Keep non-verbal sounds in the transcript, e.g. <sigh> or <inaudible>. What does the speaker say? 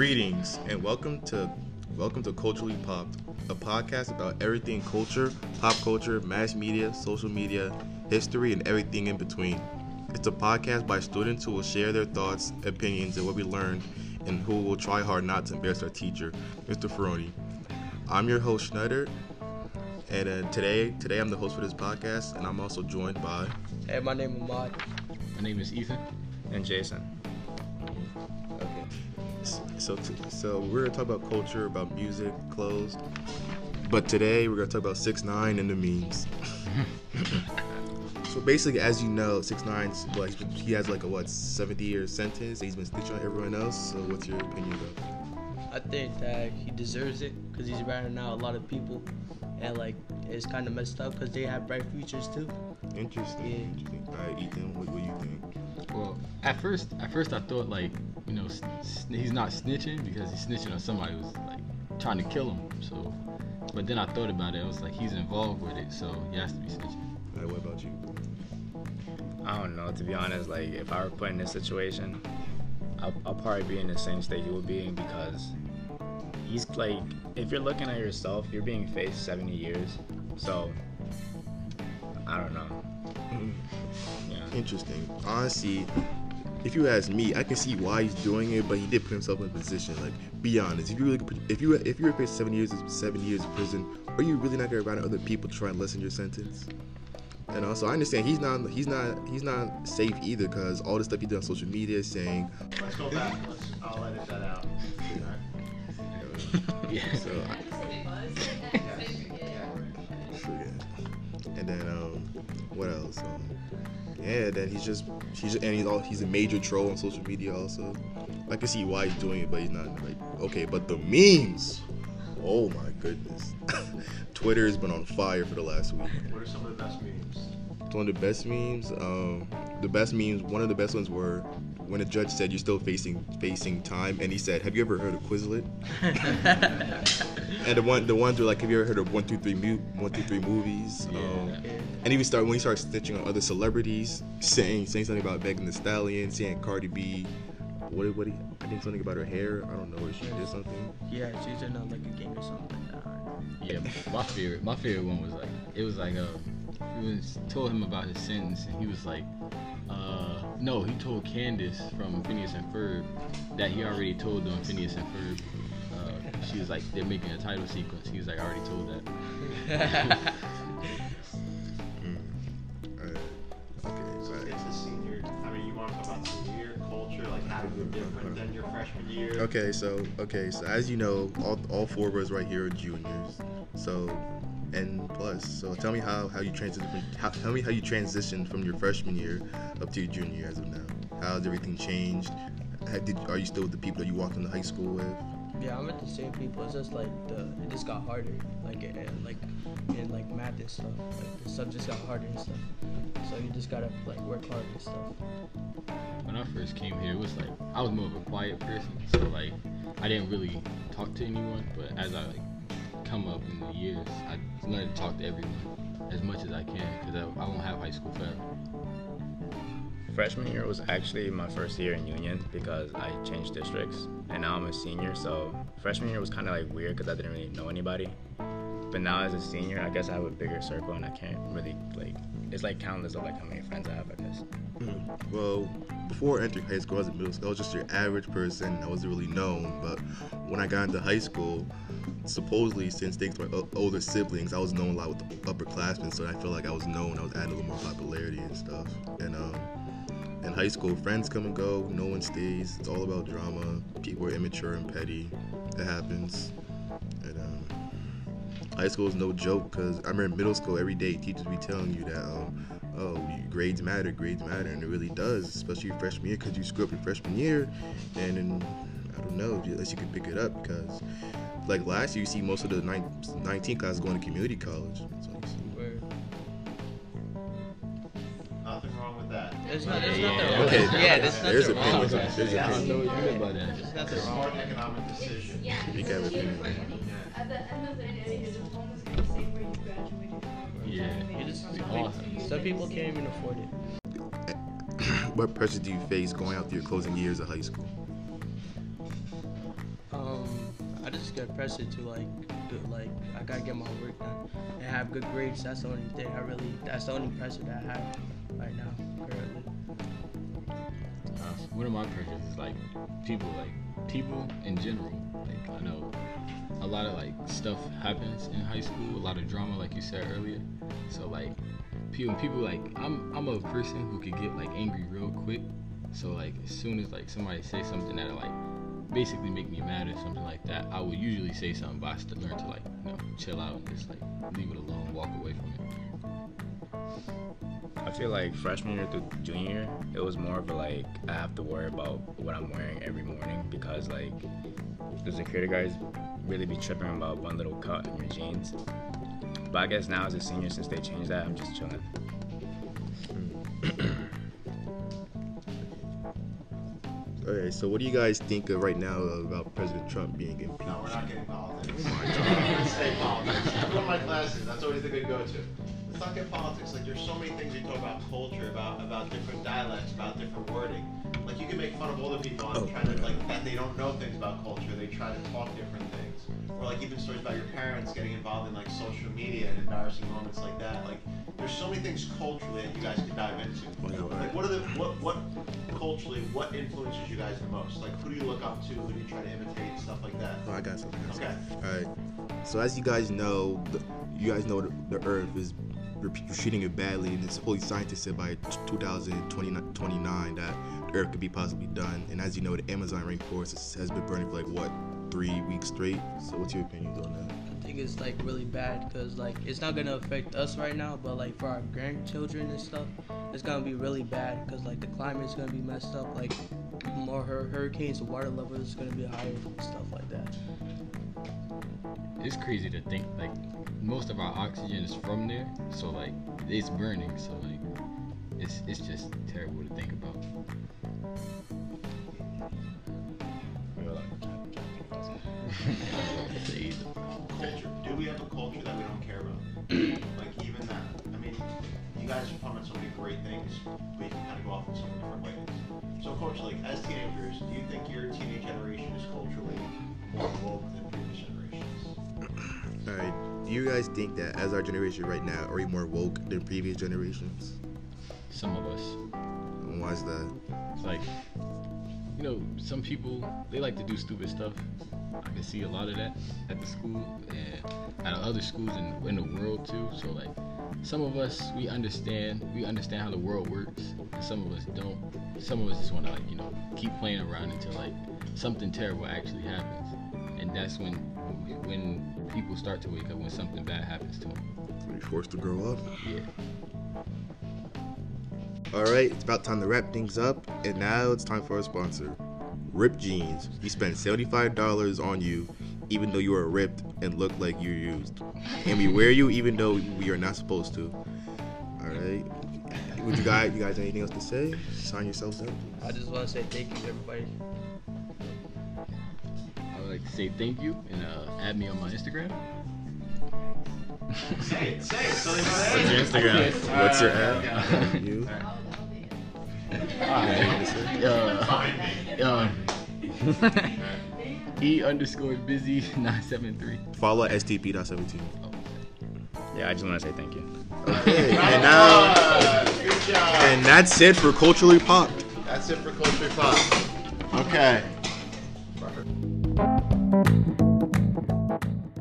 Greetings and welcome to welcome to Culturally Popped, a podcast about everything culture, pop culture, mass media, social media, history, and everything in between. It's a podcast by students who will share their thoughts, opinions, and what we learned, and who will try hard not to embarrass our teacher, Mr. Ferroni. I'm your host Schneider, and uh, today today I'm the host for this podcast, and I'm also joined by. Hey, my name is Ahmad. My name is Ethan. And Jason. Okay. So, t- so we're gonna talk about culture, about music, clothes. But today we're gonna talk about six nine and the memes. so basically, as you know, six nine's well, he's been, he has like a what seventy year sentence. He's been snitching on everyone else. So what's your opinion about? I think that he deserves it because he's ratting out a lot of people, and like it's kind of messed up because they have bright futures too. Interesting. Yeah. Interesting. All right, Ethan, what, what do you think? Well, at first, at first I thought like, you know, s- s- he's not snitching because he's snitching on somebody who's like trying to kill him. So, but then I thought about it. I was like, he's involved with it, so he has to be snitching. All right, what about you? I don't know, to be honest, like if I were put in this situation, I'll, I'll probably be in the same state he would be in because he's like, if you're looking at yourself, you're being faced 70 years. So, I don't know. <laughs> Yeah. Interesting. Honestly, if you ask me, I can see why he's doing it, but he did put himself in a position. Like, be honest. If you really, if you if you were faced seven years, seven years in prison, are you really not gonna rely on other people to try and lessen your sentence? And also, I understand he's not he's not he's not safe either because all the stuff he did on social media is saying. Let's go back. Let's, I'll edit that out. Yeah. So, I, <laughs> so <laughs> yeah. And then um, what else? Um, yeah, then he's just he's and he's all he's a major troll on social media also. I can see why he's doing it, but he's not like okay. But the memes, oh my goodness, <laughs> Twitter has been on fire for the last week. What are some of the best memes? One of the best memes. Um, the best memes. One of the best ones were when a judge said you're still facing facing time, and he said, "Have you ever heard of Quizlet?" <laughs> and the one the ones were like, "Have you ever heard of one two three mu- one two three movies?" Um, and even start when he started stitching on other celebrities, saying saying something about Megan Thee Stallion, saying Cardi B. What what he, I think something about her hair. I don't know where she did something. Yeah, she's in like a game or something like that. Yeah. My favorite, my favorite one was like, it was like, uh, he was told him about his sentence, and he was like, uh, no, he told Candace from Phineas and Ferb that he already told them Phineas and Ferb. Uh, she was like, they're making a title sequence. He was like, I already told that. <laughs> Okay. So Right. it's the senior. I mean, you want to talk about senior year culture, like how is it different than your freshman year? Okay, so okay, so as you know, all, all four of us right here are juniors. So, and plus, so tell me how how you transition. How, tell me how you transitioned from your freshman year up to your junior year as of now. How has everything changed? How did, are you still with the people that you walked into high school with? Yeah, I'm with the same people. It's just like the it just got harder, like and like in like math and stuff. Like the subjects got harder and stuff. So you just gotta like work hard and stuff. when I first came here, it was like I was more of a quiet person, so like I didn't really talk to anyone. But as I like come up in the years, I learned to talk to everyone as much as I can because I, I won't have high school forever. Freshman year was actually my first year in Union because I changed districts and now I'm a senior. So freshman year was kind of like weird because I didn't really know anybody. But now as a senior, I guess I have a bigger circle and I can't really like. It's like countless of like how many friends I have. I guess. Well, before entering high school, I was middle school. I was just your average person. I wasn't really known. But when I got into high school, supposedly since thanks to my older siblings, I was known a lot with the upperclassmen. So I feel like I was known. I was adding a little more popularity and stuff. And um, in high school, friends come and go. No one stays. It's all about drama. People are immature and petty. It happens. And um, high school is no joke because I remember in middle school every day teachers be telling you that um, oh grades matter, grades matter, and it really does, especially freshman year because you screw up your freshman year, and then I don't know unless you can pick it up because like last year you see most of the 19 classes going to community college. So you see. Nothing wrong with that. there's not there's Yeah, nothing yeah. wrong. Okay, yeah, there's there's nothing wrong with opinions. that. There's I don't know opinions. what you mean by that. There's nothing a wrong. smart economic decision. You can have opinion. At the end of the day, your diploma is gonna say where you graduated from. Yeah. You It's awesome. some people can't even afford it. <clears throat> what pressure do you face going out through your closing years of high school? Um, I just get pressure to like do like I gotta get my work done and have good grades. That's the only thing I really. That's the only pressure that I have right now currently. Uh, one of my pressures is like people, like people in general. Like I know a lot of like stuff happens in high school, a lot of drama, like you said earlier. So like people, people like I'm, I'm a person who could get like angry real quick. So like as soon as like somebody say something that like basically make me mad or something like that, I would usually say something, but I still learn to like you know chill out and just like leave it alone, walk away from it. I feel like freshman year through junior it was more of a like I have to worry about what I'm wearing every morning because like the security guards really be tripping about one little cut in your jeans. But I guess now as a senior, since they changed that, I'm just chilling. <clears throat> Okay, so what do you guys think of right now about President Trump being impeached? No, we're not getting politics. <laughs> We're gonna stay politics. One of my classes, that's always the good go-to. Not get politics. Like, there's so many things you talk about culture, about about different dialects, about different wording. Like, you can make fun of older people and Oh, try to like that they don't know things about culture. They try to talk different things, or like even stories about your parents getting involved in like social media and embarrassing moments like that. Like, there's so many things culturally that you guys can dive into. Like, what are the what what culturally what influences you guys the most? Like, who do you look up to? Who do you try to imitate? Stuff like that. Oh, I got something. Okay. All right. So as you guys know, the, you guys know the, the Earth is re- shooting it badly, and it's fully scientists said by 2029 that the Earth could be possibly done. And as you know, the Amazon rainforest has- has been burning for like what three weeks straight. So what's your opinion on that? I think it's like really bad because like it's not gonna affect us right now, but like for our grandchildren and stuff, it's gonna be really bad because like the climate's gonna be messed up. Like more hurricanes, the water level is gonna be higher and stuff like that. It's crazy to think like most of our oxygen is from there, so like it's burning. So like it's it's just terrible to think about. <laughs> Do we have a culture that we don't care about? like even that. I mean, you guys are about so many great things, but you can kind of go off in so many different ways. So culturally, like, as teenagers, do you think your teenage generation is culturally more woke than previous generations? All right. Do you guys think that as our generation right now, are we more woke than previous generations? Some of us. And why is that? It's like, you know, some people they like to do stupid stuff. I can see a lot of that at the school and at other schools in, in the world too. So like, some of us we understand we understand how the world works. And some of us don't. Some of us just want to like you know keep playing around until like something terrible actually happens, and that's when when people start to wake up when something bad happens to them. Are we forced to grow up? Yeah. All right, it's about time to wrap things up, and now it's time for our sponsor, Rip Jeans. We spend seventy-five dollars on you, even though you are ripped and look like you're used, and we wear you even though we are not supposed to. All right. Would you guys, you guys, have anything else to say? Sign yourselves up. I just want to say thank you to everybody. I would like to say thank you and uh, add me on my Instagram. <laughs> Say it, say it, so they know What's your Instagram? What's your ad? <laughs> You? Uh, uh, <laughs> e underscore busy nine seven three. Follow STP.17. Yeah, I just want to say thank you. Okay, and now, Good job. and that's it for culturally popped. That's it for culturally Pop. Okay.